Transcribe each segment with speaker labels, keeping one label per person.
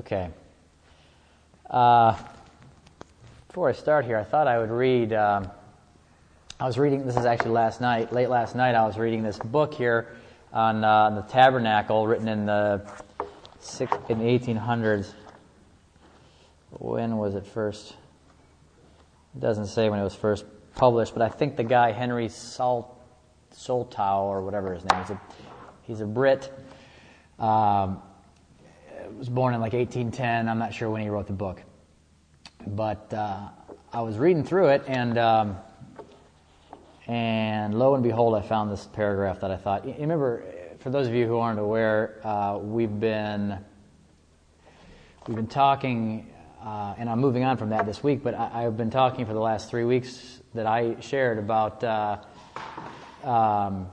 Speaker 1: Okay. Uh, before I start here, I thought I would read. Um, I was reading. This is actually last night, late last night. I was reading this book here on, uh, the tabernacle, written in the six, in the 1800s. When was it first? It doesn't say when it was first published, but I think the guy Henry Soltau or whatever his name is, he's a Brit. Um, was born in like 1810. I'm not sure when he wrote the book, but uh, I was reading through it, and um, and lo and behold, I found this paragraph that I thought. You remember, for those of you who aren't aware, uh, we've been we've been talking, uh, and I'm moving on from that this week. But I, have been talking for the last three weeks that I shared about. Uh, um,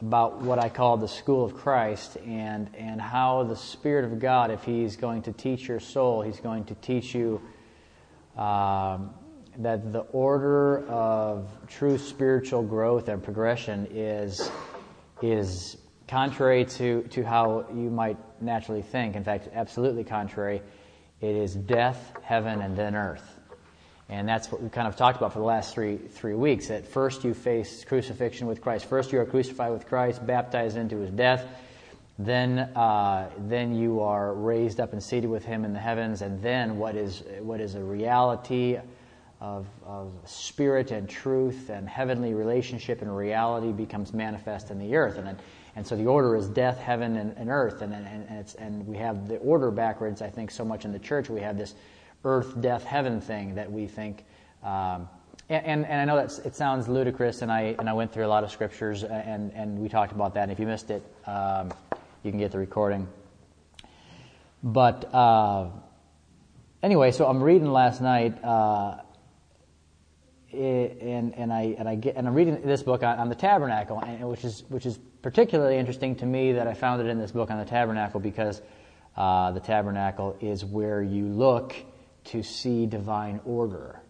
Speaker 1: about what I call the school of Christ and, and how the Spirit of God, if He's going to teach your soul, He's going to teach you um, that the order of true spiritual growth and progression is, is contrary to, to how you might naturally think. In fact, absolutely contrary. It is death, heaven, and then earth. And that's what we kind of talked about for the last three, three weeks. That first you face crucifixion with Christ. First you are crucified with Christ, baptized into his death. Then, uh, then you are raised up and seated with him in the heavens. And then what is, what is a reality of, of spirit and truth and heavenly relationship and reality becomes manifest in the earth. And, and so the order is death, heaven, and, and earth. And, and, and, it's, and we have the order backwards, I think, so much in the church. We have this earth, death, heaven thing that we think. Um, and, and, I know that it sounds ludicrous, and I, and I went through a lot of scriptures, and, and we talked about that. And if you missed it, um, you can get the recording. But uh, anyway, so I'm reading last night, uh, and, and, I, and, I get, and I'm reading this book on, on the tabernacle, and, which, is, which is particularly interesting to me that I found it in this book on the tabernacle because uh, the tabernacle is where you look to see divine order.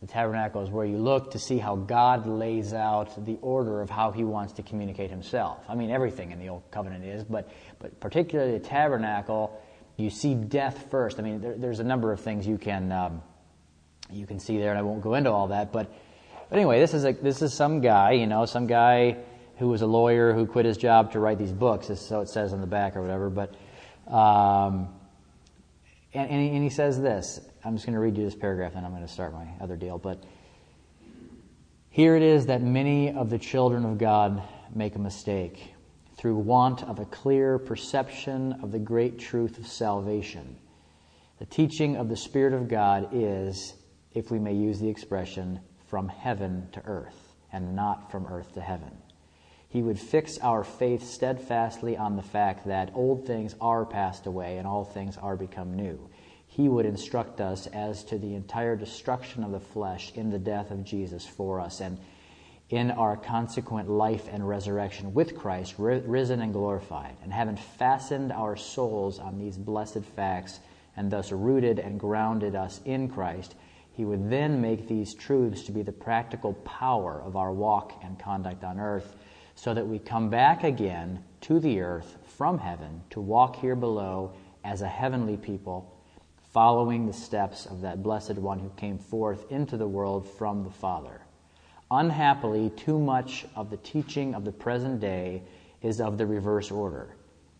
Speaker 1: The tabernacle is where you look to see how God lays out the order of how he wants to communicate himself. I mean, everything in the Old Covenant is, but, but particularly the tabernacle, you see death first. I mean, there, there's a number of things you can, um, you can see there, and I won't go into all that, but, but anyway, this is, a, this is some guy, you know, some guy who was a lawyer who quit his job to write these books, so it says on the back or whatever, but, um, and, and, he, and he says this. I'm just going to read you this paragraph, and I'm going to start my other deal. But here it is that many of the children of God make a mistake through want of a clear perception of the great truth of salvation. The teaching of the Spirit of God is, if we may use the expression, from heaven to earth, and not from earth to heaven. He would fix our faith steadfastly on the fact that old things are passed away and all things are become new. He would instruct us as to the entire destruction of the flesh in the death of Jesus for us and in our consequent life and resurrection with Christ, risen and glorified, and having fastened our souls on these blessed facts and thus rooted and grounded us in Christ, he would then make these truths to be the practical power of our walk and conduct on earth so that we come back again to the earth from heaven to walk here below as a heavenly people, following the steps of that blessed one who came forth into the world from the Father. Unhappily, too much of the teaching of the present day is of the reverse order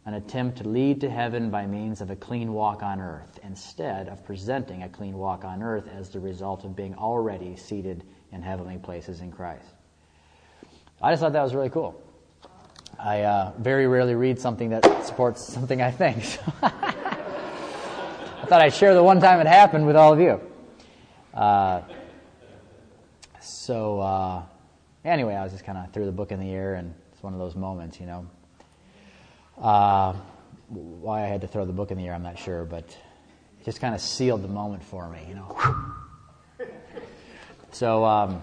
Speaker 1: an attempt to lead to heaven by means of a clean walk on earth, instead of presenting a clean walk on earth as the result of being already seated in heavenly places in Christ. I just thought that was really cool. I uh, very rarely read something that supports something I think. So I thought I'd share the one time it happened with all of you. Uh, so, uh, anyway, I was just kind of threw the book in the air, and it's one of those moments, you know. Uh, why I had to throw the book in the air, I'm not sure, but it just kind of sealed the moment for me, you know. so, um,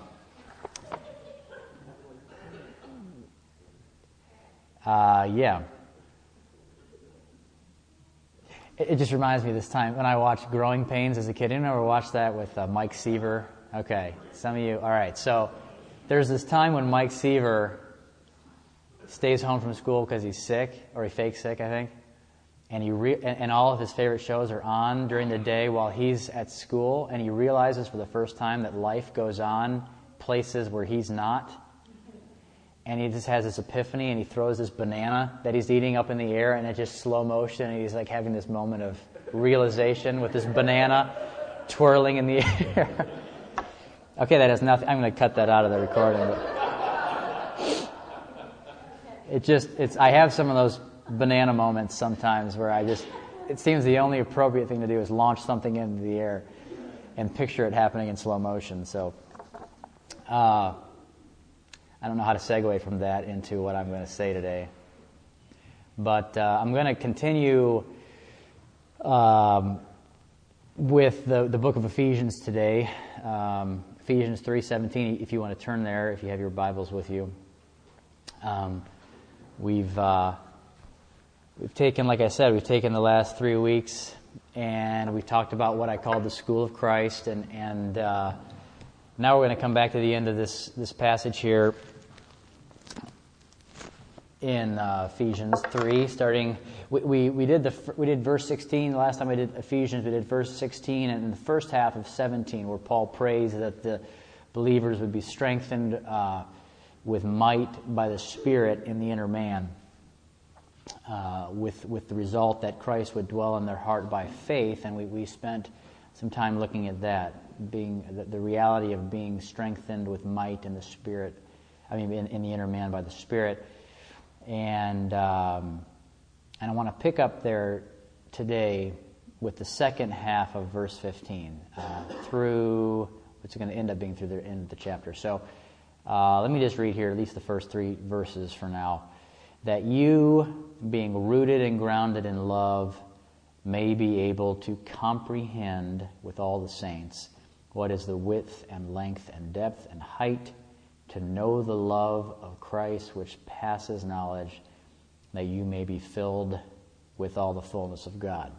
Speaker 1: Uh, yeah. It, it, just reminds me of this time when I watched Growing Pains as a kid. Anyone ever watched that with uh, Mike Seaver? Okay, some of you. All right, so there's this time when Mike Seaver stays home from school because he's sick, or he fakes sick, I think. and, he re- and all of his favorite shows are on during the day while he's at school, and he realizes for the first time that life goes on places where he's not. And he just has this epiphany, and he throws this banana that he's eating up in the air, and it's just slow motion, and he's like having this moment of realization with this banana twirling in the air. okay, that has nothing. I'm going to cut that out of the recording. It just, it's. I have some of those banana moments sometimes where I just, it seems the only appropriate thing to do is launch something into the air and picture it happening in slow motion. So, uh, I don't know how to segue from that into what I'm going to say today. But uh, I'm going to continue um, with the, the book of Ephesians today. Um, Ephesians 3.17, if you want to turn there, if you have your Bibles with you. Um, we've... Uh, We've taken, like I said, we've taken the last three weeks and we talked about what I call the school of Christ, and, and uh, now we're going to come back to the end of this, this passage here in uh, Ephesians 3, starting. We, we, we, did the, we did verse 16. The last time we did Ephesians, we did verse 16, and in the first half of 17, where Paul prays that the believers would be strengthened uh, with might by the Spirit in the inner man uh, with, with the result that Christ would dwell in their heart by faith, and we, we spent some time looking at that, being the, the reality of being strengthened with might in the Spirit, I mean, in, in the inner man by the Spirit. And, um, and I want to pick up there today with the second half of verse 15 uh, through, it's going to end up being through the end of the chapter. So uh, let me just read here at least the first three verses for now that you, being rooted and grounded in love, may be able to comprehend with all the saints what is the width and length and depth and height, to know the love of Christ which passes knowledge, that you may be filled with all the fullness of God.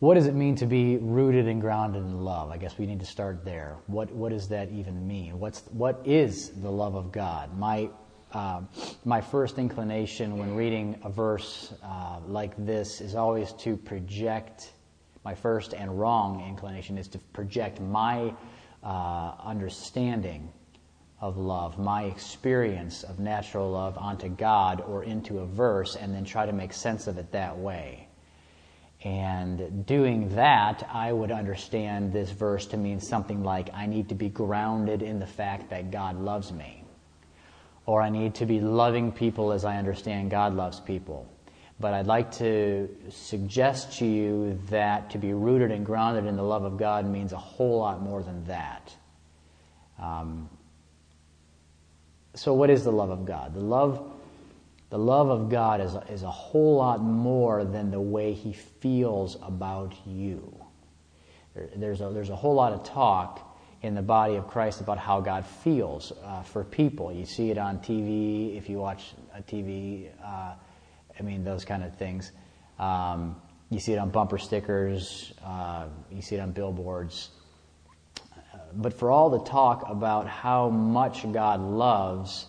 Speaker 1: What does it mean to be rooted and grounded in love? I guess we need to start there. What, what does that even mean? What's, what is the love of God? My, uh, my first inclination when reading a verse uh, like this is always to project, my first and wrong inclination is to project my uh, understanding of love, my experience of natural love onto God or into a verse, and then try to make sense of it that way. And doing that, I would understand this verse to mean something like I need to be grounded in the fact that God loves me. Or I need to be loving people as I understand God loves people. But I'd like to suggest to you that to be rooted and grounded in the love of God means a whole lot more than that. Um, so, what is the love of God? The love the love of God is, is a whole lot more than the way He feels about you. There, there's, a, there's a whole lot of talk in the body of Christ about how God feels uh, for people. You see it on TV, if you watch a TV, uh, I mean, those kind of things. Um, you see it on bumper stickers, uh, you see it on billboards. But for all the talk about how much God loves,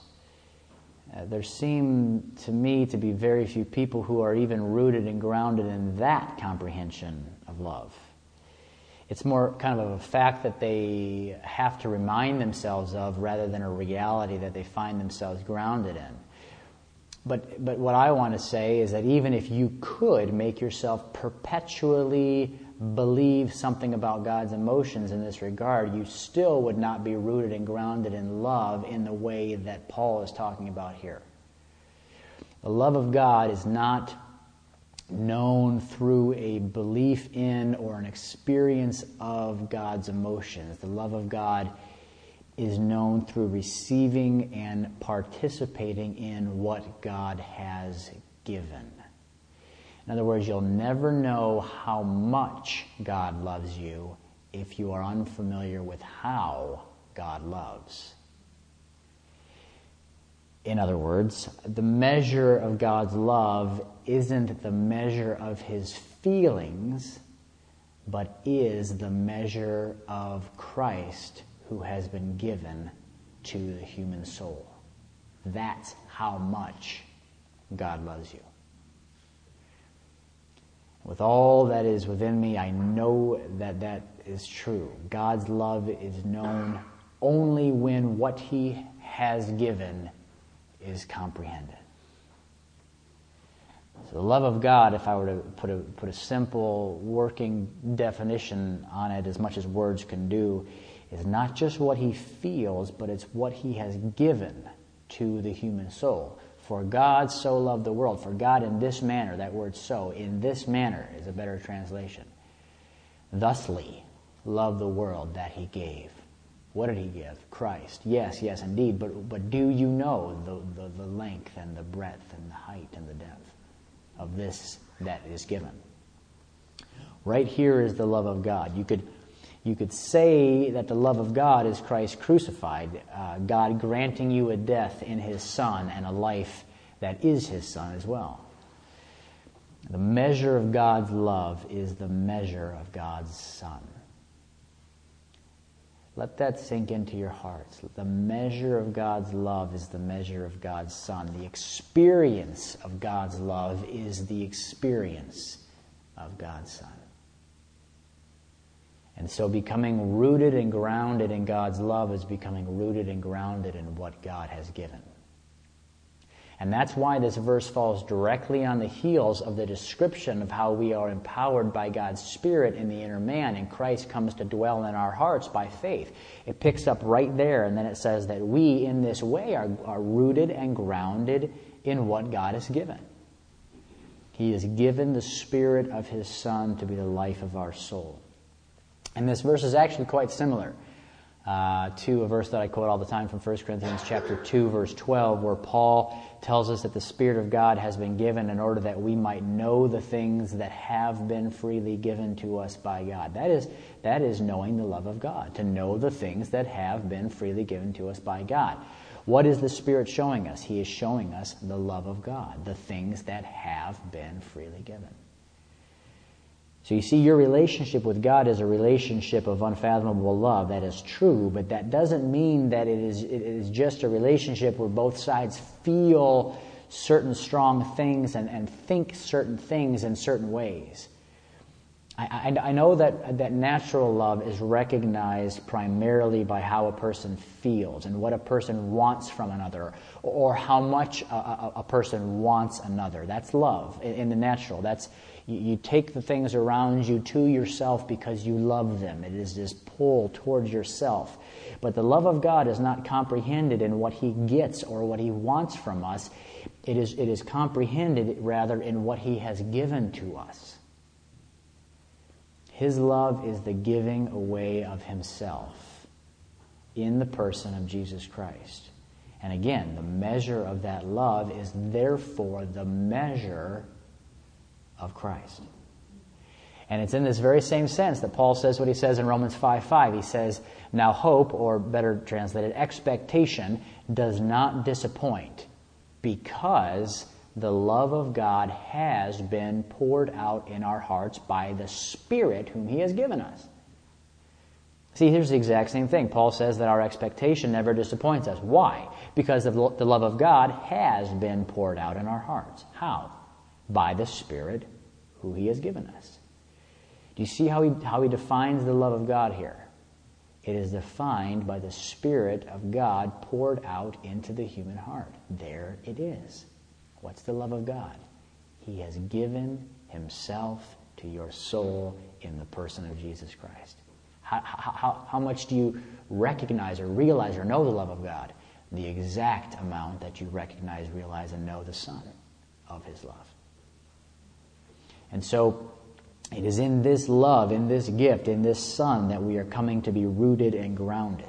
Speaker 1: uh, there seem to me to be very few people who are even rooted and grounded in that comprehension of love. It's more kind of a fact that they have to remind themselves of rather than a reality that they find themselves grounded in. But, but what I want to say is that even if you could make yourself perpetually believe something about God's emotions in this regard, you still would not be rooted and grounded in love in the way that Paul is talking about here. The love of God is not known through a belief in or an experience of God's emotions. The love of God is known through receiving and participating in what God has given. In other words, you'll never know how much God loves you if you are unfamiliar with how God loves. In other words, the measure of God's love isn't the measure of his feelings, but is the measure of Christ who has been given to the human soul. That's how much God loves you. With all that is within me, I know that that is true. God's love is known only when what He has given is comprehended. So the love of God, if I were to put a, put a simple working definition on it, as much as words can do, is not just what he feels, but it's what he has given to the human soul. For God so loved the world. For God in this manner, that word so, in this manner is a better translation. Thusly loved the world that he gave. What did he give? Christ. Yes, yes, indeed. But, but do you know the, the, the length and the breadth and the height and the depth of this that is given? Right here is the love of God. You could you could say that the love of God is Christ crucified, uh, God granting you a death in His Son and a life that is His Son as well. The measure of God's love is the measure of God's Son. Let that sink into your hearts. The measure of God's love is the measure of God's Son. The experience of God's love is the experience of God's Son. And so becoming rooted and grounded in God's love is becoming rooted and grounded in what God has given. And that's why this verse falls directly on the heels of the description of how we are empowered by God's Spirit in the inner man, and Christ comes to dwell in our hearts by faith. It picks up right there, and then it says that we, in this way, are, are rooted and grounded in what God has given. He has given the Spirit of His Son to be the life of our soul. And this verse is actually quite similar uh, to a verse that I quote all the time from 1 Corinthians chapter 2, verse 12, where Paul tells us that the Spirit of God has been given in order that we might know the things that have been freely given to us by God. That is, that is knowing the love of God, to know the things that have been freely given to us by God. What is the Spirit showing us? He is showing us the love of God, the things that have been freely given. So you see, your relationship with God is a relationship of unfathomable love. That is true, but that doesn't mean that it is, it is just a relationship where both sides feel certain strong things and, and think certain things in certain ways. I, I, I, know that, that natural love is recognized primarily by how a person feels and what a person wants from another, or how much a, a, a person wants another. That's love in, in the natural. That's you, take the things around you to yourself because you love them. It is this pull towards yourself. But the love of God is not comprehended in what He gets or what He wants from us. It is, it is comprehended rather in what He has given to us. His love is the giving away of Himself in the person of Jesus Christ. And again, the measure of that love is therefore the measure of Christ. And it's in this very same sense that Paul says what he says in Romans 5 5. He says, Now hope, or better translated, expectation, does not disappoint because the love of God has been poured out in our hearts by the Spirit whom He has given us. See, here's the exact same thing. Paul says that our expectation never disappoints us. Why? Because the love of God has been poured out in our hearts. How? By the Spirit who He has given us. Do you see how he, how he defines the love of God here? It is defined by the Spirit of God poured out into the human heart. There it is. What's the love of God? He has given Himself to your soul in the person of Jesus Christ. How, how, how much do you recognize or realize or know the love of God? The exact amount that you recognize, realize, and know the Son of His love. And so it is in this love, in this gift, in this Son that we are coming to be rooted and grounded.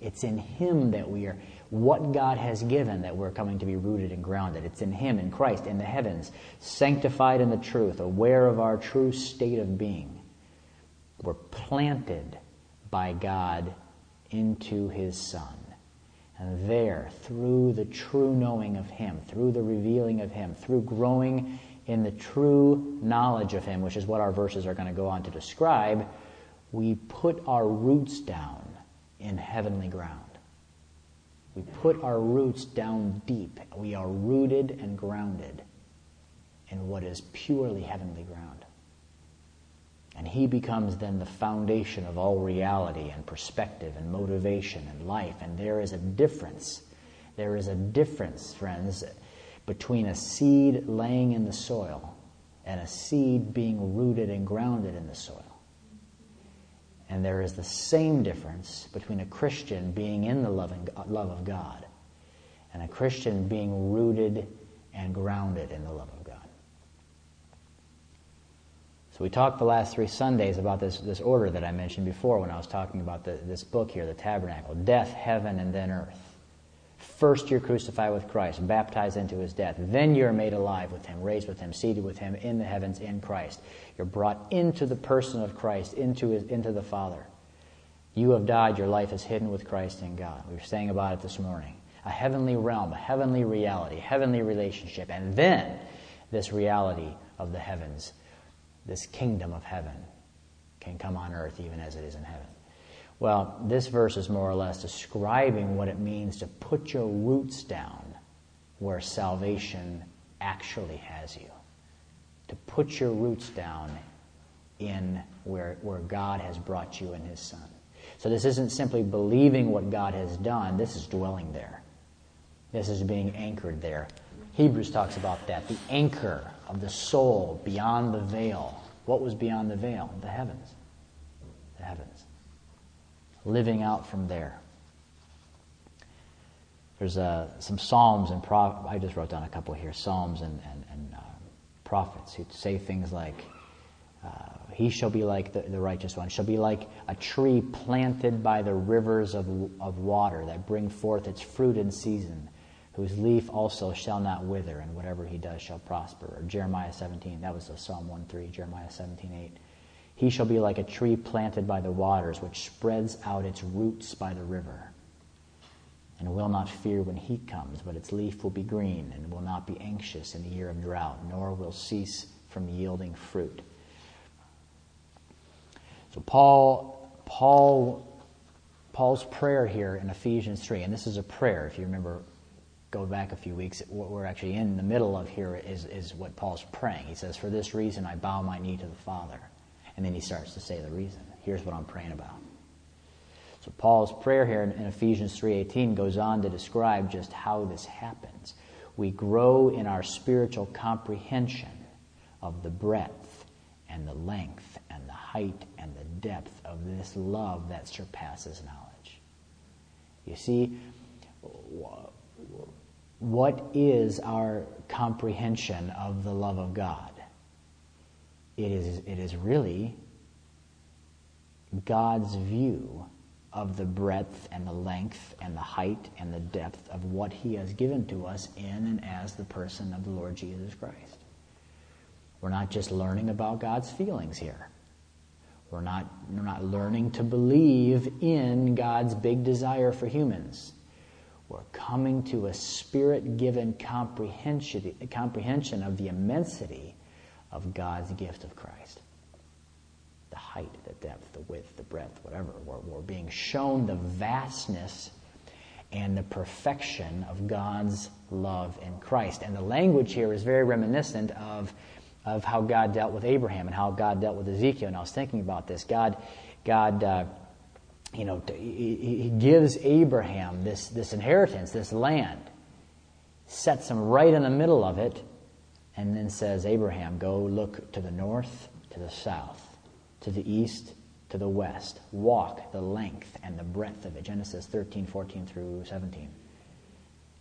Speaker 1: It's in Him that we are, what God has given, that we're coming to be rooted and grounded. It's in Him, in Christ, in the heavens, sanctified in the truth, aware of our true state of being. We're planted by God into His Son. And there, through the true knowing of Him, through the revealing of Him, through growing in the true knowledge of Him, which is what our verses are going to go on to describe, we put our roots down in heavenly ground. We put our roots down deep. We are rooted and grounded in what is purely heavenly ground. And He becomes then the foundation of all reality and perspective and motivation and life. And there is a difference. There is a difference, friends, between a seed laying in the soil and a seed being rooted and grounded in the soil. And there is the same difference between a Christian being in the loving, love of God and a Christian being rooted and grounded in the love of God. So we talked the last three Sundays about this, this order that I mentioned before when I was talking about the, this book here, the tabernacle death, heaven, and then earth. First, you're crucified with Christ, baptized into his death. Then you're made alive with him, raised with him, seated with him in the heavens in Christ. You're brought into the person of Christ, into, his, into the Father. You have died, your life is hidden with Christ in God. We were saying about it this morning. A heavenly realm, a heavenly reality, heavenly relationship, and then this reality of the heavens, this kingdom of heaven, can come on earth even as it is in heaven. Well, this verse is more or less describing what it means to put your roots down where salvation actually has you. To put your roots down in where, where God has brought you in His Son. So this isn't simply believing what God has done, this is dwelling there. This is being anchored there. Hebrews talks about that the anchor of the soul beyond the veil. What was beyond the veil? The heavens. The heavens living out from there. There's uh, some Psalms and Pro- I just wrote down a couple here Psalms and, and, and uh, prophets who say things like, uh, He shall be like the, the righteous one, shall be like a tree planted by the rivers of, of water that bring forth its fruit in season, whose leaf also shall not wither, and whatever he does shall prosper. Or Jeremiah 17, that was Psalm 1 3, Jeremiah 17 8. He shall be like a tree planted by the waters, which spreads out its roots by the river, and will not fear when heat comes, but its leaf will be green, and will not be anxious in the year of drought, nor will cease from yielding fruit. So Paul, Paul, Paul's prayer here in Ephesians 3, and this is a prayer, if you remember, go back a few weeks, what we're actually in the middle of here is, is what Paul's praying. He says, For this reason I bow my knee to the Father and then he starts to say the reason. Here's what I'm praying about. So Paul's prayer here in, Ephesians 3:18 goes on to describe just how this happens. We grow in our spiritual comprehension of the breadth and the length and the height and the depth of this love that surpasses knowledge. You see, what is our comprehension of the love of God? It is, it is really God's view of the breadth and the length and the height and the depth of what He has given to us in and as the person of the Lord Jesus Christ. We're not just learning about God's feelings here. We're not, we're not learning to believe in God's big desire for humans. We're coming to a spirit given comprehension, comprehension of the immensity of God's gift of Christ. The height, the depth, the width, the breadth, whatever. We're, we're being shown the vastness and the perfection of God's love in Christ. And the language here is very reminiscent of, of how God dealt with Abraham and how God dealt with Ezekiel. And I was thinking about this. God, God, uh, you know, he, he gives Abraham this, this inheritance, this land, sets him right in the middle of it, and then says, Abraham, go look to the north, to the south, to the east, to the west. Walk the length and the breadth of it. Genesis 13, 14 through 17.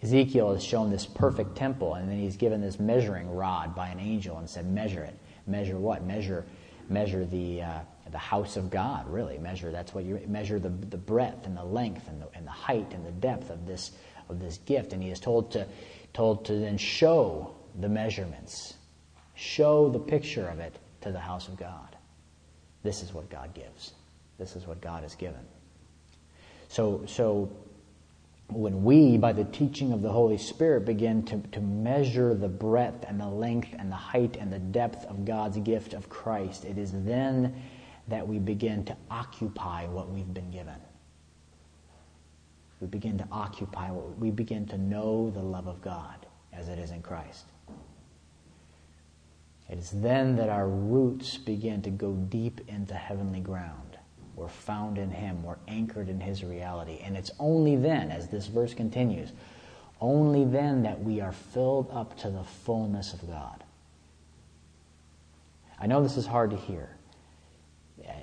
Speaker 1: Ezekiel is shown this perfect temple, and then he's given this measuring rod by an angel and said, Measure it. Measure what? Measure, measure the, uh, the house of God, really. Measure, that's what you measure the, the breadth and the length and the, and the height and the depth of this, of this gift. And he is told to, told to then show the measurements, show the picture of it to the house of God. This is what God gives. This is what God has given. So, so when we, by the teaching of the Holy Spirit, begin to, to measure the breadth and the length and the height and the depth of God's gift of Christ, it is then that we begin to occupy what we've been given. We begin to occupy, what we begin to know the love of God as it is in Christ. It is then that our roots begin to go deep into heavenly ground. We're found in Him, we're anchored in His reality. And it's only then, as this verse continues, only then that we are filled up to the fullness of God. I know this is hard to hear.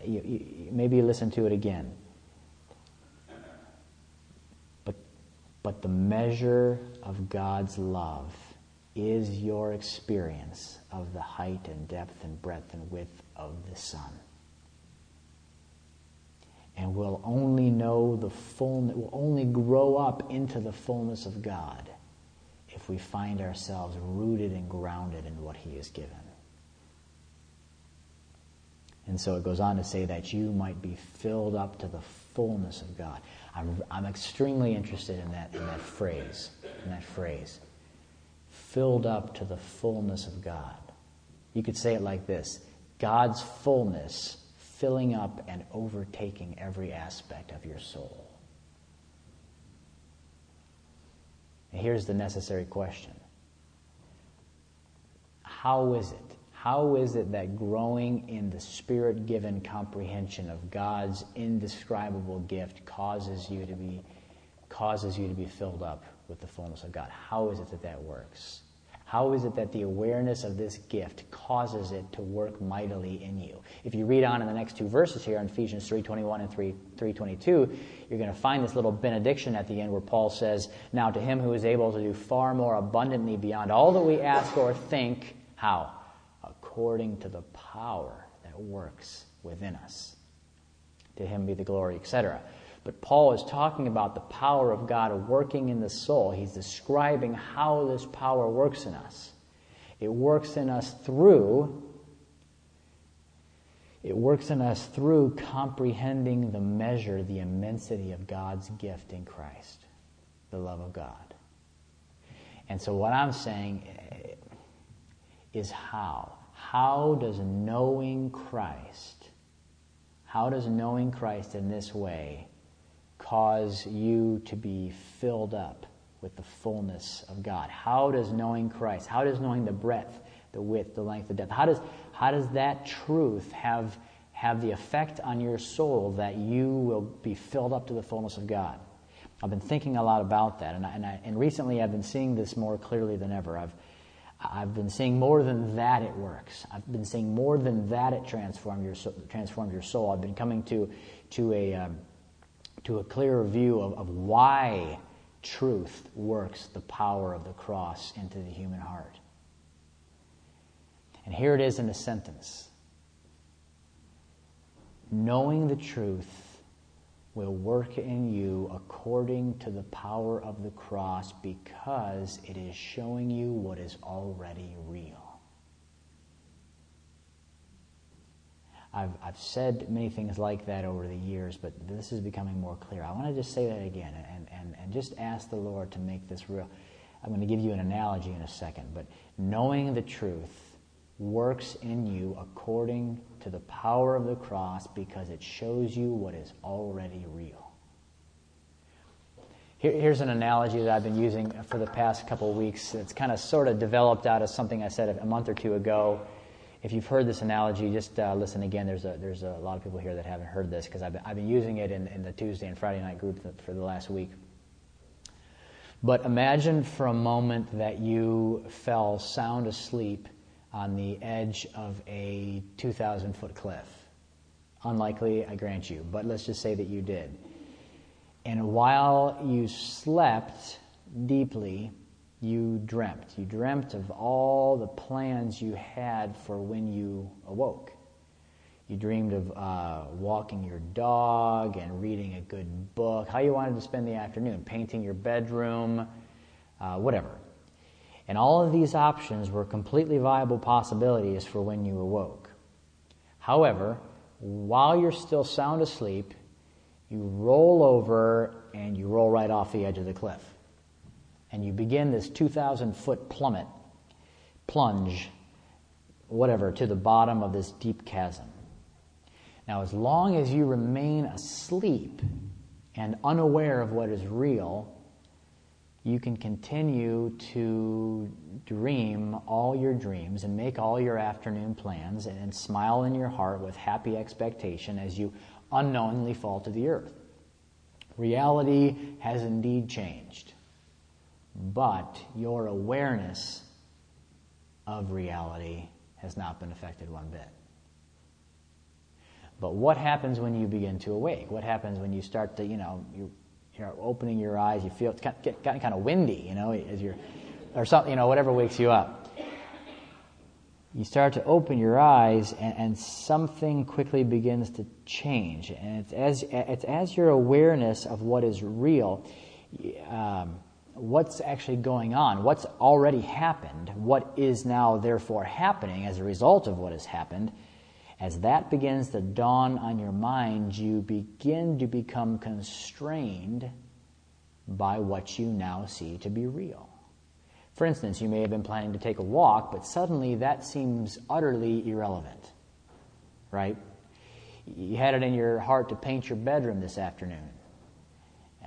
Speaker 1: You, you, maybe you listen to it again. But, but the measure of God's love is your experience of the height and depth and breadth and width of the Son. And we'll only know the fullness, we'll only grow up into the fullness of God if we find ourselves rooted and grounded in what He has given. And so it goes on to say that you might be filled up to the fullness of God. I'm, I'm extremely interested in that, in that phrase, in that phrase filled up to the fullness of God. You could say it like this God's fullness filling up and overtaking every aspect of your soul. And here's the necessary question How is it? How is it that growing in the spirit given comprehension of God's indescribable gift causes you to be causes you to be filled up with the fullness of God. How is it that that works? How is it that the awareness of this gift causes it to work mightily in you? If you read on in the next two verses here in Ephesians 3:21 and 3, 3:22, you're going to find this little benediction at the end where Paul says, "Now to him who is able to do far more abundantly beyond all that we ask or think, how? According to the power that works within us. To him be the glory, etc." But Paul is talking about the power of God working in the soul. He's describing how this power works in us. It works in us through it works in us through comprehending the measure, the immensity of God's gift in Christ, the love of God. And so what I'm saying is how? How does knowing Christ, how does knowing Christ in this way cause you to be filled up with the fullness of God? How does knowing Christ, how does knowing the breadth, the width, the length, the depth, how does, how does that truth have, have the effect on your soul that you will be filled up to the fullness of God? I've been thinking a lot about that, and, I, and, I, and recently I've been seeing this more clearly than ever. I've, I've been seeing more than that it works. I've been seeing more than that it transforms your, transforms your soul. I've been coming to, to a, um, to a clearer view of, of why truth works the power of the cross into the human heart. And here it is in a sentence Knowing the truth will work in you according to the power of the cross because it is showing you what is already real. I've, I've said many things like that over the years, but this is becoming more clear. I want to just say that again and, and, and just ask the Lord to make this real. I'm going to give you an analogy in a second, but knowing the truth works in you according to the power of the cross because it shows you what is already real. Here, here's an analogy that I've been using for the past couple of weeks. It's kind of sort of developed out of something I said a month or two ago if you've heard this analogy, just uh, listen again. There's a, there's a lot of people here that haven't heard this because I've been, I've been using it in, in the Tuesday and Friday night group for the last week. But imagine for a moment that you fell sound asleep on the edge of a 2,000 foot cliff. Unlikely, I grant you, but let's just say that you did. And while you slept deeply, you dreamt. You dreamt of all the plans you had for when you awoke. You dreamed of uh, walking your dog and reading a good book, how you wanted to spend the afternoon, painting your bedroom, uh, whatever. And all of these options were completely viable possibilities for when you awoke. However, while you're still sound asleep, you roll over and you roll right off the edge of the cliff and you begin this 2,000 foot plummet, plunge, whatever, to the bottom of this deep chasm. Now, as long as you remain asleep, and unaware of what is real, you can continue to dream all your dreams and make all your afternoon plans and smile in your heart with happy expectation as you unknowingly fall to the earth. Reality has indeed changed, but your awareness of reality has not been affected one bit. But what happens when you begin to awake? What happens when you start to, you know, you, you're opening your eyes, you feel it's of, kind of windy, you know, as you're, or something, you know, whatever wakes you up. You start to open your eyes, and, and something quickly begins to change. And it's as, it's as your awareness of what is real, um, what's actually going on, what's already happened, what is now therefore happening as a result of what has happened as that begins to dawn on your mind, you begin to become constrained by what you now see to be real. For instance, you may have been planning to take a walk, but suddenly that seems utterly irrelevant, right? You had it in your heart to paint your bedroom this afternoon,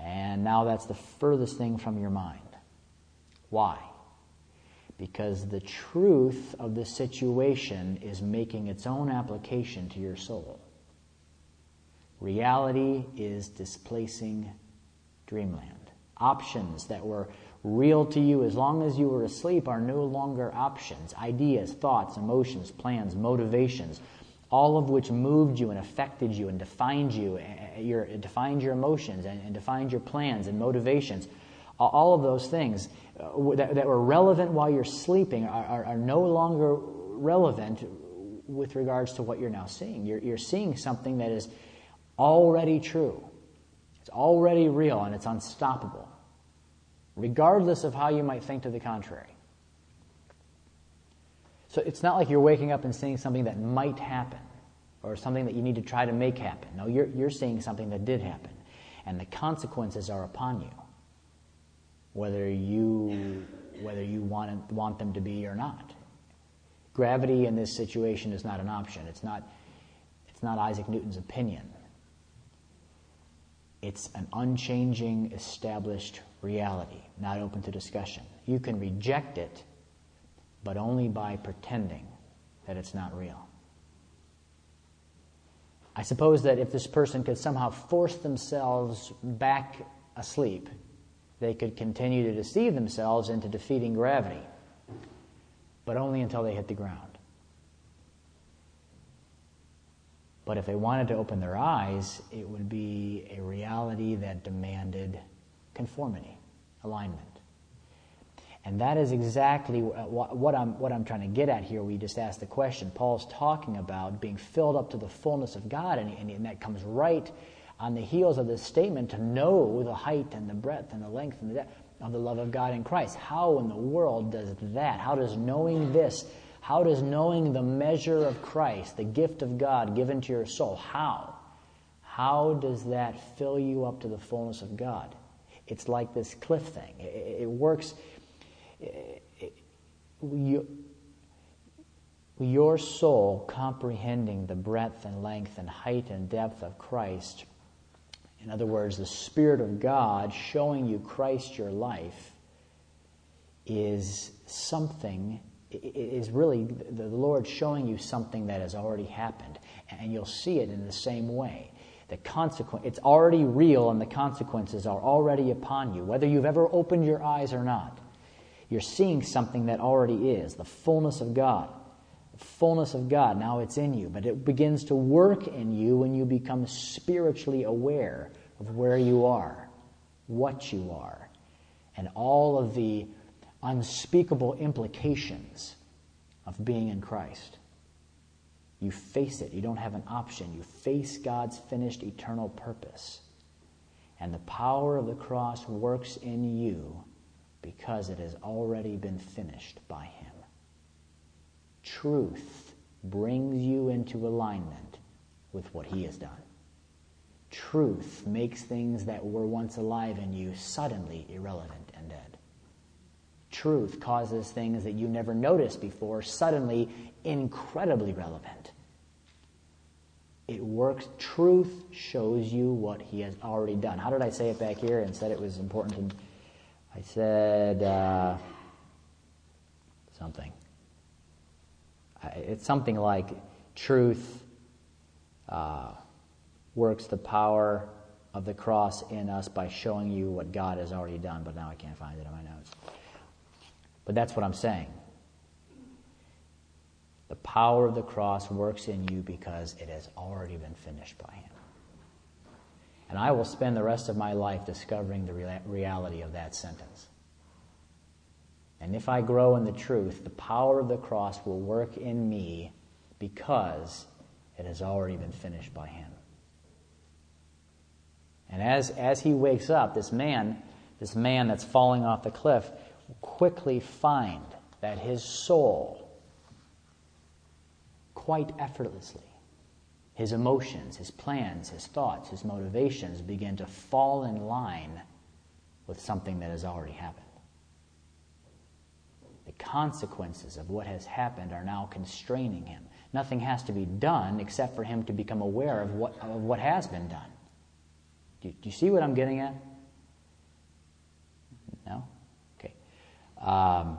Speaker 1: and now that's the furthest thing from your mind. Why? because the truth of the situation is making its own application to your soul. Reality is displacing dreamland. Options that were real to you as long as you were asleep are no longer options. Ideas, thoughts, emotions, plans, motivations, all of which moved you and affected you and defined you, eh, eh, your, defined your emotions and, and defined your plans and motivations all of those things uh, that, that, were relevant while you're sleeping are, are, are, no longer relevant with regards to what you're now seeing. You're, you're seeing something that is already true, it's already real, and it's unstoppable, regardless of how you might think to the contrary. So it's not like you're waking up and seeing something that might happen or something that you need to try to make happen. No, you're, you're seeing something that did happen, and the consequences are upon you whether you whether you want want them to be or not. Gravity in this situation is not an option. It's not it's not Isaac Newton's opinion. It's an unchanging, established reality, not open to discussion. You can reject it, but only by pretending that it's not real. I suppose that if this person could somehow force themselves back asleep they could continue to deceive themselves into defeating gravity, but only until they hit the ground. But if they wanted to open their eyes, it would be a reality that demanded conformity, alignment. And that is exactly what I'm, what I'm trying to get at here. We just asked the question. Paul's talking about being filled up to the fullness of God, and, and that comes right on the heels of this statement to know the height and the breadth and the length and the depth of the love of God in Christ. How in the world does that? How does knowing this, how does knowing the measure of Christ, the gift of God given to your soul, how? How does that fill you up to the fullness of God? It's like this cliff thing. It, it works. It, it, you, your soul comprehending the breadth and length and height and depth of Christ in other words, the Spirit of God showing you Christ your life is something, is really the Lord showing you something that has already happened. And you'll see it in the same way. The consequence, it's already real and the consequences are already upon you, whether you've ever opened your eyes or not. You're seeing something that already is, the fullness of God the fullness of God, now it's in you. But it begins to work in you when you become spiritually aware of where you are, what you are, and all of the unspeakable implications of being in Christ. You face it. You don't have an option. You face God's finished eternal purpose. And the power of the cross works in you because it has already been finished by Him truth brings you into alignment with what He has done. Truth makes things that were once alive in you suddenly irrelevant and dead. Truth causes things that you never noticed before suddenly incredibly relevant. It works. Truth shows you what he has already done. How did I say it back here and said it was important? To, I said uh, something. It's something like truth uh, works the power of the cross in us by showing you what God has already done, but now I can't find it in my notes. But that's what I'm saying. The power of the cross works in you because it has already been finished by Him. And I will spend the rest of my life discovering the reality of that sentence. And if I grow in the truth, the power of the cross will work in me because it has already been finished by Him. And as, as he wakes up, this man, this man that's falling off the cliff, will quickly find that his soul, quite effortlessly, his emotions, his plans, his thoughts, his motivations begin to fall in line with something that has already happened. The consequences of what has happened are now constraining him. Nothing has to be done except for him to become aware of what, of what has been done. Do, do you see what I'm getting at? No? Okay. Um,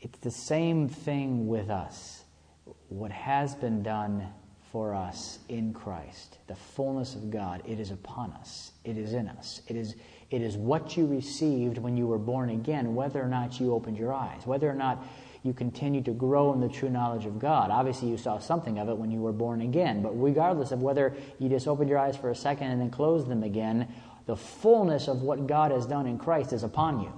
Speaker 1: it's the same thing with us. What has been done for us in Christ, the fullness of God, it is upon us. It is in us. It is, it is what you received when you were born again, whether or not you opened your eyes, whether or not you continue to grow in the true knowledge of God. Obviously, you saw something of it when you were born again, but regardless of whether you just opened your eyes for a second and then closed them again, the fullness of what God has done in Christ is upon you.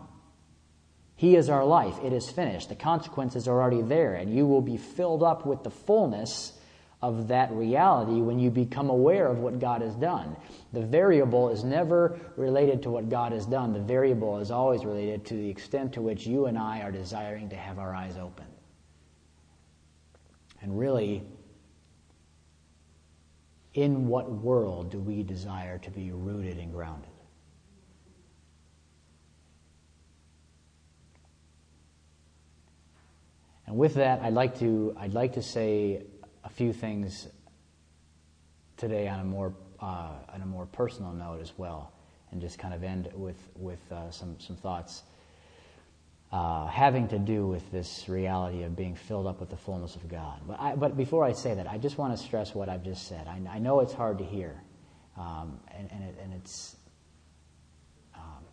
Speaker 1: He is our life. It is finished. The consequences are already there, and you will be filled up with the fullness of that reality when you become aware of what God has done. The variable is never related to what God has done. The variable is always related to the extent to which you and I are desiring to have our eyes open. And really, in what world do we desire to be rooted and grounded? And with that, I'd like to, I'd like to say a few things today on a more uh, on a more personal note as well, and just kind of end with with uh, some some thoughts uh, having to do with this reality of being filled up with the fullness of God. But I, but before I say that, I just want to stress what I've just said. I, I know it's hard to hear, um, and and, it, and it's. Um,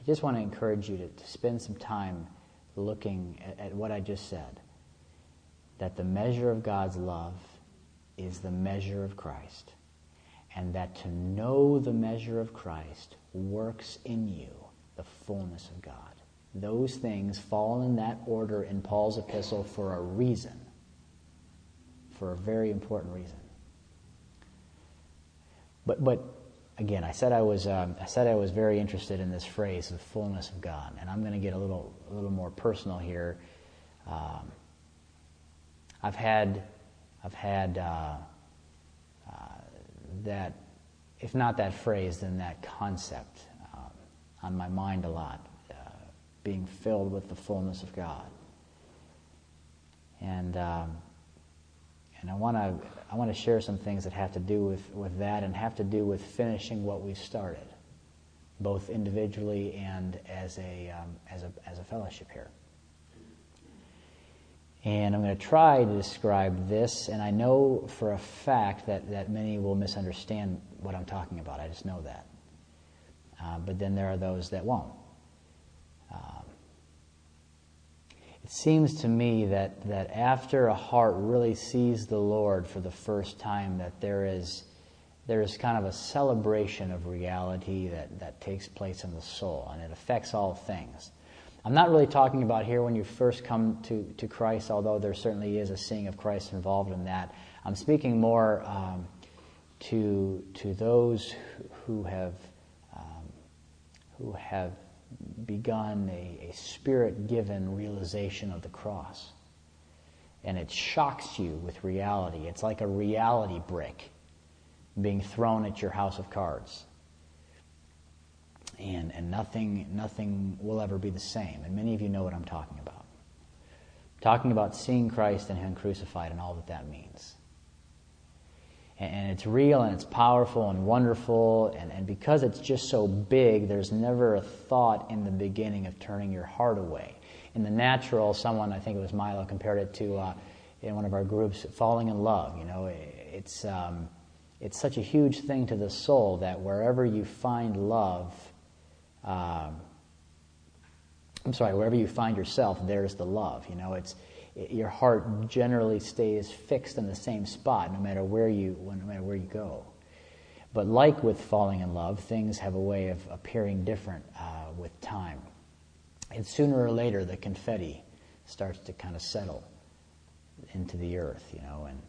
Speaker 1: I just want to encourage you to, to spend some time looking at, at what I just said that the measure of God's love is the measure of Christ, and that to know the measure of Christ works in you the fullness of God. Those things fall in that order in Paul's epistle for a reason, for a very important reason. But, but again, I said I was, um, I said I was very interested in this phrase, the fullness of God, and I'm going to get a little, a little more personal here. Um, I've had, I've had uh, uh, that, if not that phrase, then that concept um, on my mind a lot, uh, being filled with the fullness of God. And um, and I want to I want to share some things that have to do with, with that and have to do with finishing what we've started, both individually and as a um, as a as a fellowship here. And I'm going to try to describe this, and I know for a fact that, that many will misunderstand what I'm talking about. I just know that. Uh, but then there are those that won't. Um, it seems to me that, that after a heart really sees the Lord for the first time, that there is, there is kind of a celebration of reality that, that takes place in the soul, and it affects all things. I'm not really talking about here when you first come to, to Christ, although there certainly is a seeing of Christ involved in that. I'm speaking more um, to, to those who have, um, who have begun a, a spirit given realization of the cross. And it shocks you with reality. It's like a reality brick being thrown at your house of cards and, and nothing, nothing will ever be the same. And many of you know what I'm talking about. I'm talking about seeing Christ and Him crucified and all that that means. and it's real and it's powerful and wonderful. And, and because it's just so big, there's never a thought in the beginning of turning your heart away. In the natural, someone, I think it was Milo, compared it to, uh, in one of our groups, falling in love. You know, it's, um, it's such a huge thing to the soul that wherever you find love, um, I'm sorry, wherever you find yourself, there's the love. You know, it's, your heart generally stays fixed in the same spot no matter where you no matter where you go. But like with falling in love, things have a way of appearing different uh, with time. And sooner or later, the confetti starts to kind of settle into the earth, you know. And,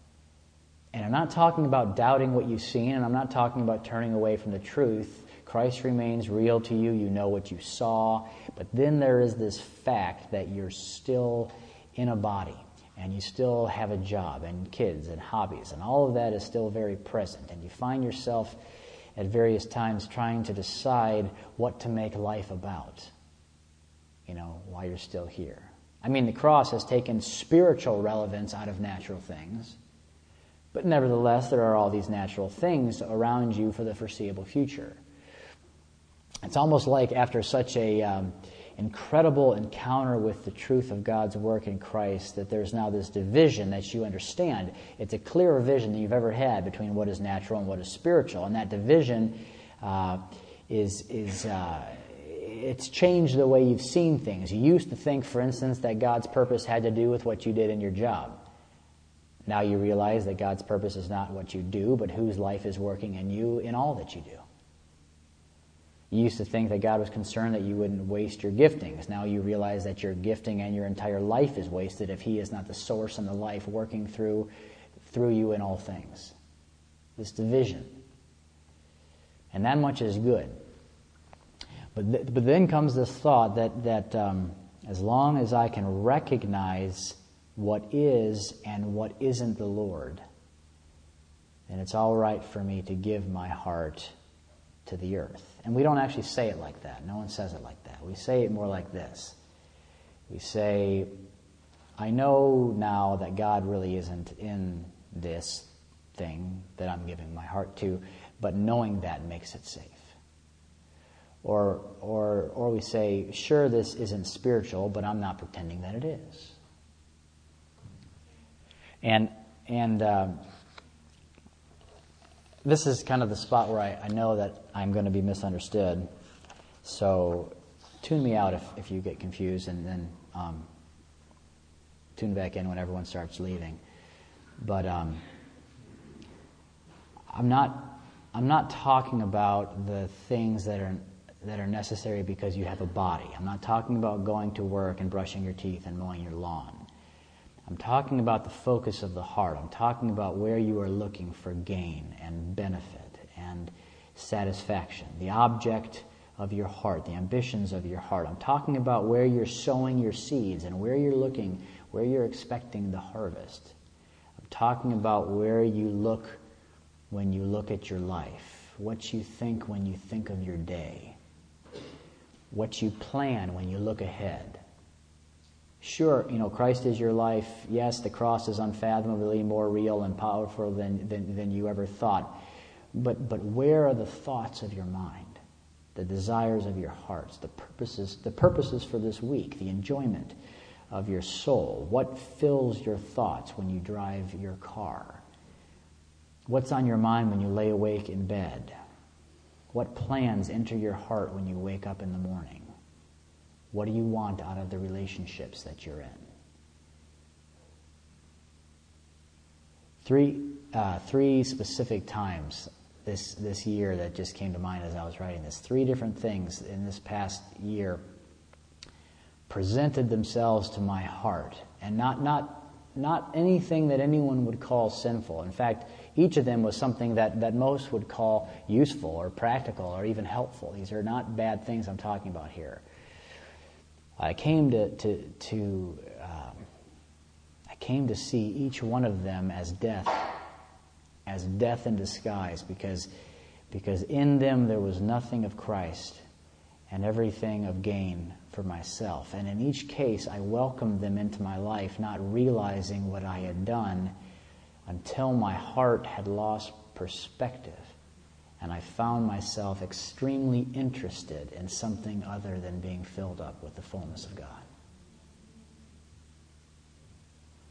Speaker 1: and I'm not talking about doubting what you've seen, and I'm not talking about turning away from the truth. Christ remains real to you. You know what you saw. But then there is this fact that you're still in a body and you still have a job and kids and hobbies and all of that is still very present and you find yourself at various times trying to decide what to make life about you know while you're still here i mean the cross has taken spiritual relevance out of natural things but nevertheless there are all these natural things around you for the foreseeable future it's almost like after such a um, incredible encounter with the truth of God's work in Christ that there's now this division that you understand. It's a clearer vision than you've ever had between what is natural and what is spiritual. And that division uh, is, is uh, it's changed the way you've seen things. You used to think, for instance, that God's purpose had to do with what you did in your job. Now you realize that God's purpose is not what you do, but whose life is working in you in all that you do. You used to think that God was concerned that you wouldn't waste your giftings. Now you realize that your gifting and your entire life is wasted if He is not the source and the life working through, through you in all things. This division. And that much is good. But, th- but then comes this thought that, that um, as long as I can recognize what is and what isn't the Lord, then it's all right for me to give my heart to the earth. And we don't actually say it like that. No one says it like that. We say it more like this. We say, I know now that God really isn't in this thing that I'm giving my heart to, but knowing that makes it safe. Or, or, or we say, sure, this isn't spiritual, but I'm not pretending that it is. And, and uh, this is kind of the spot where I, I know that I'm going to be misunderstood. So tune me out if, if you get confused and then um, tune back in when everyone starts leaving. But um, I'm not I'm not talking about the things that are that are necessary because you have a body. I'm not talking about going to work and brushing your teeth and mowing your lawn. I'm talking about the focus of the heart. I'm talking about where you are looking for gain and benefit and satisfaction, the object of your heart, the ambitions of your heart. I'm talking about where you're sowing your seeds and where you're looking, where you're expecting the harvest. I'm talking about where you look when you look at your life, what you think when you think of your day, what you plan when you look ahead. Sure, you know, Christ is your life. Yes, the cross is unfathomably more real and powerful than, than, than you ever thought. But, but where are the thoughts of your mind, the desires of your hearts, the purposes, the purposes for this week, the enjoyment of your soul? What fills your thoughts when you drive your car? What's on your mind when you lay awake in bed? What plans enter your heart when you wake up in the morning? What do you want out of the relationships that you're in? Three, uh, three specific times this, this year that just came to mind as I was writing this. Three different things in this past year presented themselves to my heart, and not, not, not anything that anyone would call sinful. In fact, each of them was something that, that most would call useful or practical or even helpful. These are not bad things I'm talking about here. I came to, to, to um, I came to see each one of them as death, as death in disguise, because, because in them there was nothing of Christ and everything of gain for myself. And in each case, I welcomed them into my life, not realizing what I had done until my heart had lost perspective. And I found myself extremely interested in something other than being filled up with the fullness of God.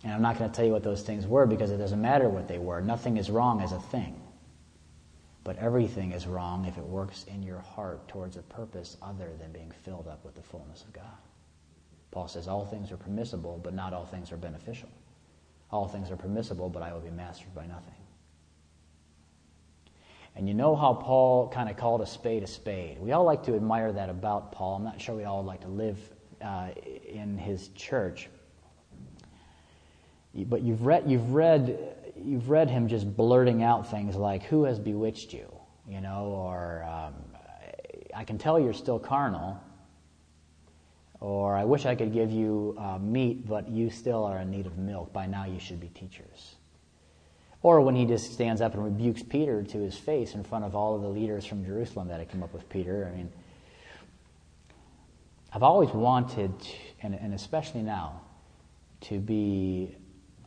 Speaker 1: And I'm not going to tell you what those things were because it doesn't matter what they were. Nothing is wrong as a thing. But everything is wrong if it works in your heart towards a purpose other than being filled up with the fullness of God. Paul says, All things are permissible, but not all things are beneficial. All things are permissible, but I will be mastered by nothing. And you know how Paul kind of called a spade a spade. We all like to admire that about Paul. I'm not sure we all like to live uh, in his church. But you've read, you've, read, you've read him just blurting out things like, Who has bewitched you? You know, or um, I can tell you're still carnal. Or I wish I could give you uh, meat, but you still are in need of milk. By now you should be teachers. Or when he just stands up and rebukes Peter to his face in front of all of the leaders from Jerusalem that had come up with Peter. I mean, I've always wanted, and especially now, to be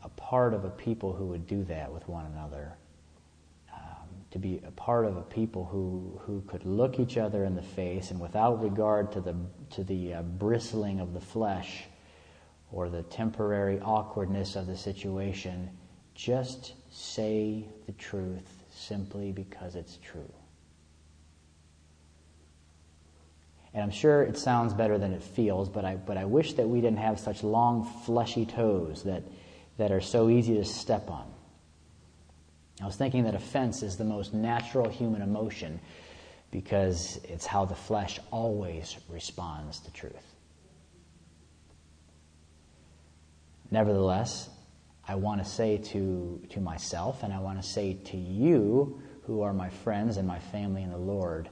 Speaker 1: a part of a people who would do that with one another. Um, to be a part of a people who, who could look each other in the face and without regard to the, to the uh, bristling of the flesh or the temporary awkwardness of the situation, just say the truth simply because it's true. And I'm sure it sounds better than it feels, but I, but I wish that we didn't have such long, fleshy toes that, that are so easy to step on. I was thinking that offense is the most natural human emotion because it's how the flesh always responds to truth. Nevertheless, I want to say to, to myself and I want to say to you, who are my friends and my family in the Lord,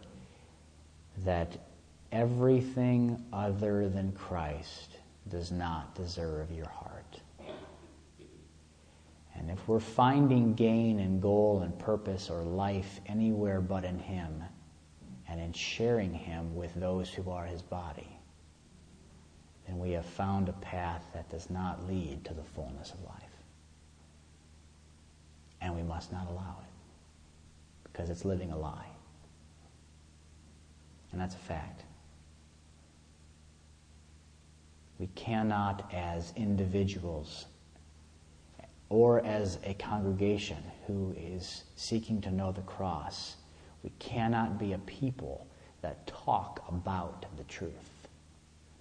Speaker 1: that everything other than Christ does not deserve your heart. And if we're finding gain and goal and purpose or life anywhere but in Him and in sharing Him with those who are His body, then we have found a path that does not lead to the fullness of life and we must not allow it because it's living a lie. And that's a fact. We cannot, as individuals or as a congregation who is seeking to know the cross, we cannot be a people that talk about the truth.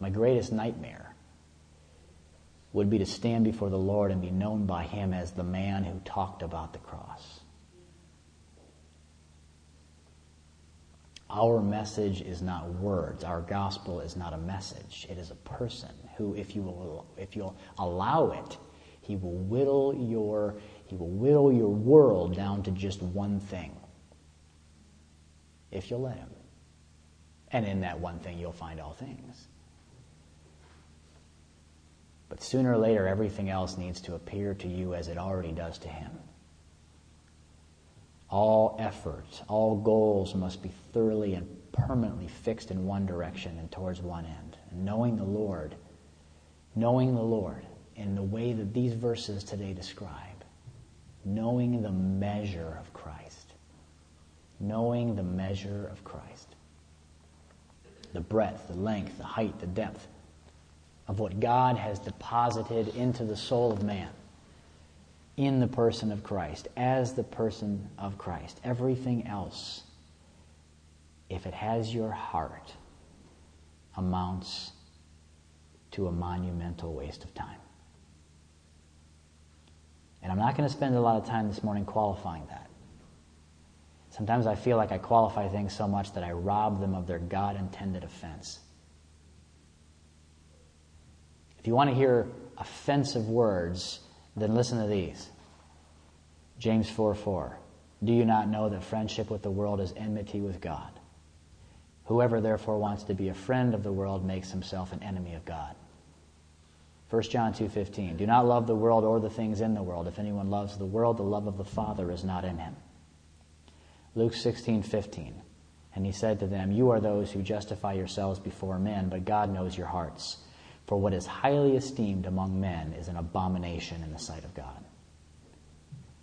Speaker 1: My greatest nightmare would be to stand before the Lord and be known by Him as the man who talked about the cross. Our message is not words. Our gospel is not a message. It is a person who, if you will, if you'll allow it, he will whittle your, he will whittle your world down to just one thing. If you'll let him. And in that one thing, you'll find all things. But sooner or later, everything else needs to appear to you as it already does to Him. All efforts, all goals must be thoroughly and permanently fixed in one direction and towards one end. And knowing the Lord, knowing the Lord in the way that these verses today describe, knowing the measure of Christ, knowing the measure of Christ, the breadth, the length, the height, the depth, of what God has deposited into the soul of man in the person of Christ, as the person of Christ. Everything else, if it has your heart, amounts to a monumental waste of time. And I'm not going to spend a lot of time this morning qualifying that. Sometimes I feel like I qualify things so much that I rob them of their God intended offense. If you want to hear offensive words, then listen to these. James 4 4. Do you not know that friendship with the world is enmity with God? Whoever therefore wants to be a friend of the world makes himself an enemy of God. 1 John 2:15 Do not love the world or the things in the world. If anyone loves the world, the love of the Father is not in him. Luke 16:15 And he said to them, You are those who justify yourselves before men, but God knows your hearts. For what is highly esteemed among men is an abomination in the sight of God.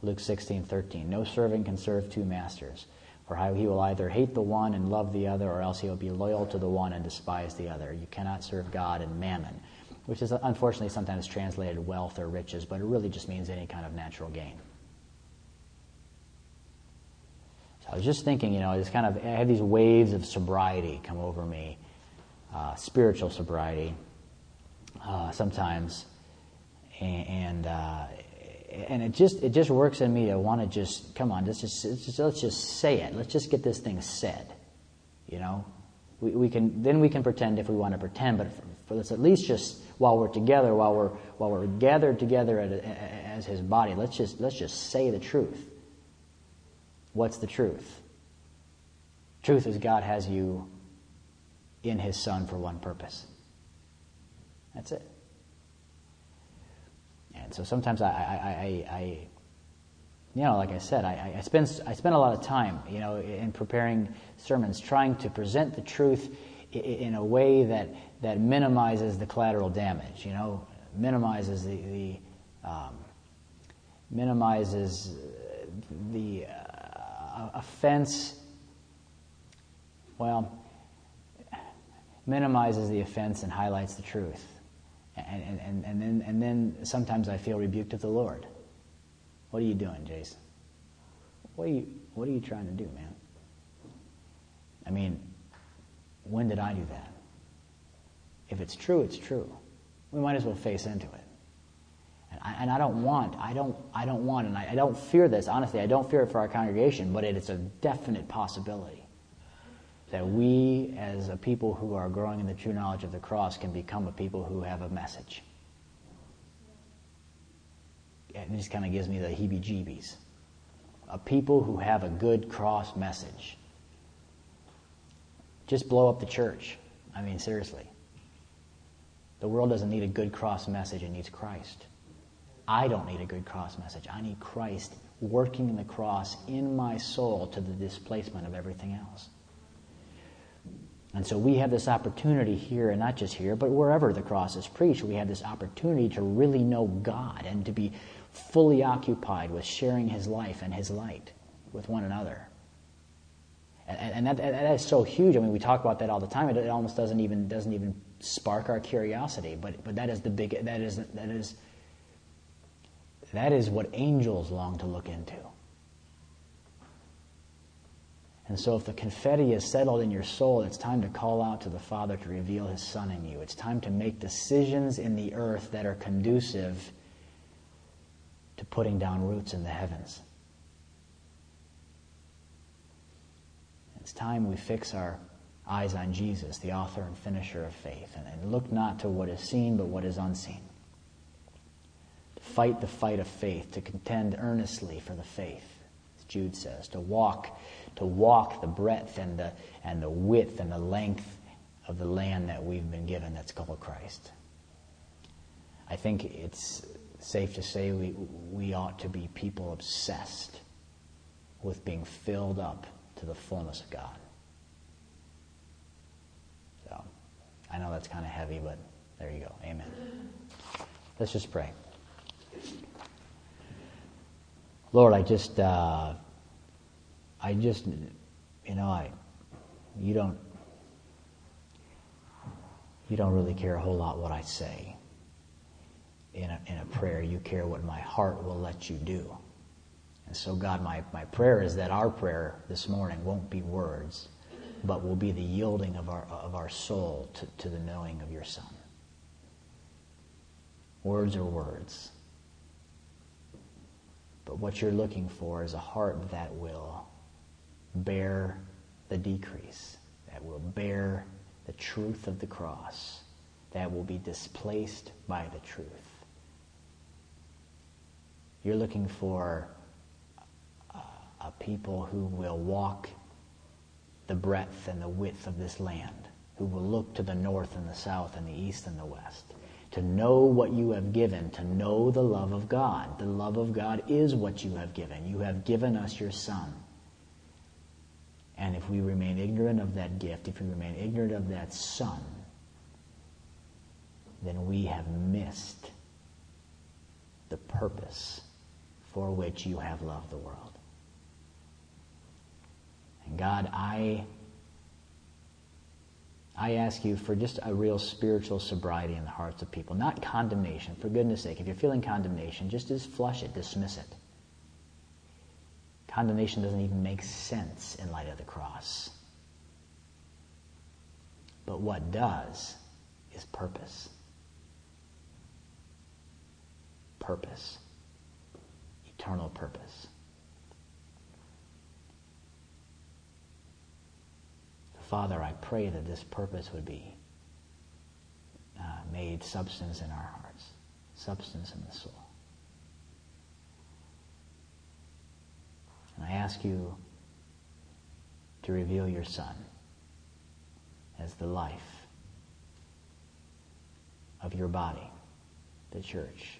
Speaker 1: Luke 16:13 No servant can serve two masters, for he will either hate the one and love the other, or else he will be loyal to the one and despise the other. You cannot serve God and mammon, which is unfortunately sometimes translated wealth or riches, but it really just means any kind of natural gain. So I was just thinking, you know, it's kind of, I had these waves of sobriety come over me, uh, spiritual sobriety, uh, sometimes, and, and uh, and it just it just works in me to want to just come on, let's just, just let's just say it. Let's just get this thing said. You know, we, we can then we can pretend if we want to pretend, but for, let's at least just while we're together, while we're while we're gathered together as His body, let's just let's just say the truth. What's the truth? Truth is God has you in His Son for one purpose. That's it. And so sometimes I, I, I, I you know, like I said, I, I, spend, I spend a lot of time, you know, in preparing sermons, trying to present the truth in a way that, that minimizes the collateral damage, you know, minimizes the, the um, minimizes the uh, offense, well, minimizes the offense and highlights the truth. And, and, and, then, and then sometimes I feel rebuked of the Lord. What are you doing, Jason? What are you, what are you trying to do, man? I mean, when did I do that? If it's true, it's true. We might as well face into it. And I, and I don't want, I don't, I don't want, and I, I don't fear this, honestly, I don't fear it for our congregation, but it is a definite possibility that we, as a people who are growing in the true knowledge of the cross, can become a people who have a message. It just kind of gives me the heebie jeebies. A people who have a good cross message. Just blow up the church. I mean, seriously. The world doesn't need a good cross message, it needs Christ. I don't need a good cross message. I need Christ working in the cross in my soul to the displacement of everything else. And so we have this opportunity here, and not just here, but wherever the cross is preached, we have this opportunity to really know God and to be fully occupied with sharing His life and His light with one another. And, and that, that is so huge. I mean, we talk about that all the time. It, it almost doesn't even doesn't even spark our curiosity. But but that is the big that is that is that is what angels long to look into. And so, if the confetti is settled in your soul, it's time to call out to the Father to reveal His Son in you. It's time to make decisions in the earth that are conducive to putting down roots in the heavens. It's time we fix our eyes on Jesus, the author and finisher of faith, and, look not to what is seen, but what is unseen. To fight the fight of faith, to contend earnestly for the faith, as Jude says, to walk to walk the breadth and the, and the width and the length of the land that we've been given that's called Christ. I think it's safe to say we, we ought to be people obsessed with being filled up to the fullness of God. So, I know that's kind of heavy, but there you go. Amen. Let's just pray. Lord, I just. Uh, I just, you know, I, you don't, you don't really care a whole lot what I say in a, in a prayer. You care what my heart will let you do. And so, God, my, my prayer is that our prayer this morning won't be words, but will be the yielding of our, of our soul to, to the knowing of your Son. Words are words. But what you're looking for is a heart that will bear the decrease, that will bear the truth of the cross, that will be displaced by the truth. You're looking for a people who will walk the breadth and the width of this land, who will look to the north and the south and the east and the west, to know what you have given, to know the love of God. The love of God is what you have given. You have given us your Son. And if we remain ignorant of that gift, if we remain ignorant of that Son, then we have missed the purpose for which you have loved the world. And God, I I ask you for just a real spiritual sobriety in the hearts of people, not condemnation. For goodness sake, if you're feeling condemnation, just just flush it, dismiss it. Condemnation doesn't even make sense in light of the cross. But what does is purpose. Purpose. Eternal purpose. Father, I pray that this purpose would be uh, made substance in our hearts, substance in the soul. And I ask you to reveal your Son as the life of your body, the church,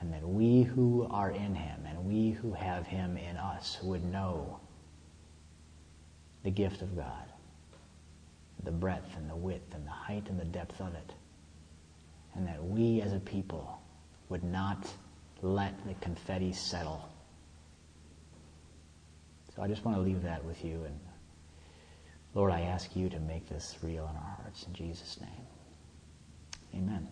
Speaker 1: and that we who are in him and we who have him in us would know the gift of God the breadth and the width and the height and the depth of it. And that we as a people would not let the confetti settle. So I just want to leave that with you. And Lord, I ask you to make this real in our hearts. In Jesus' name. Amen.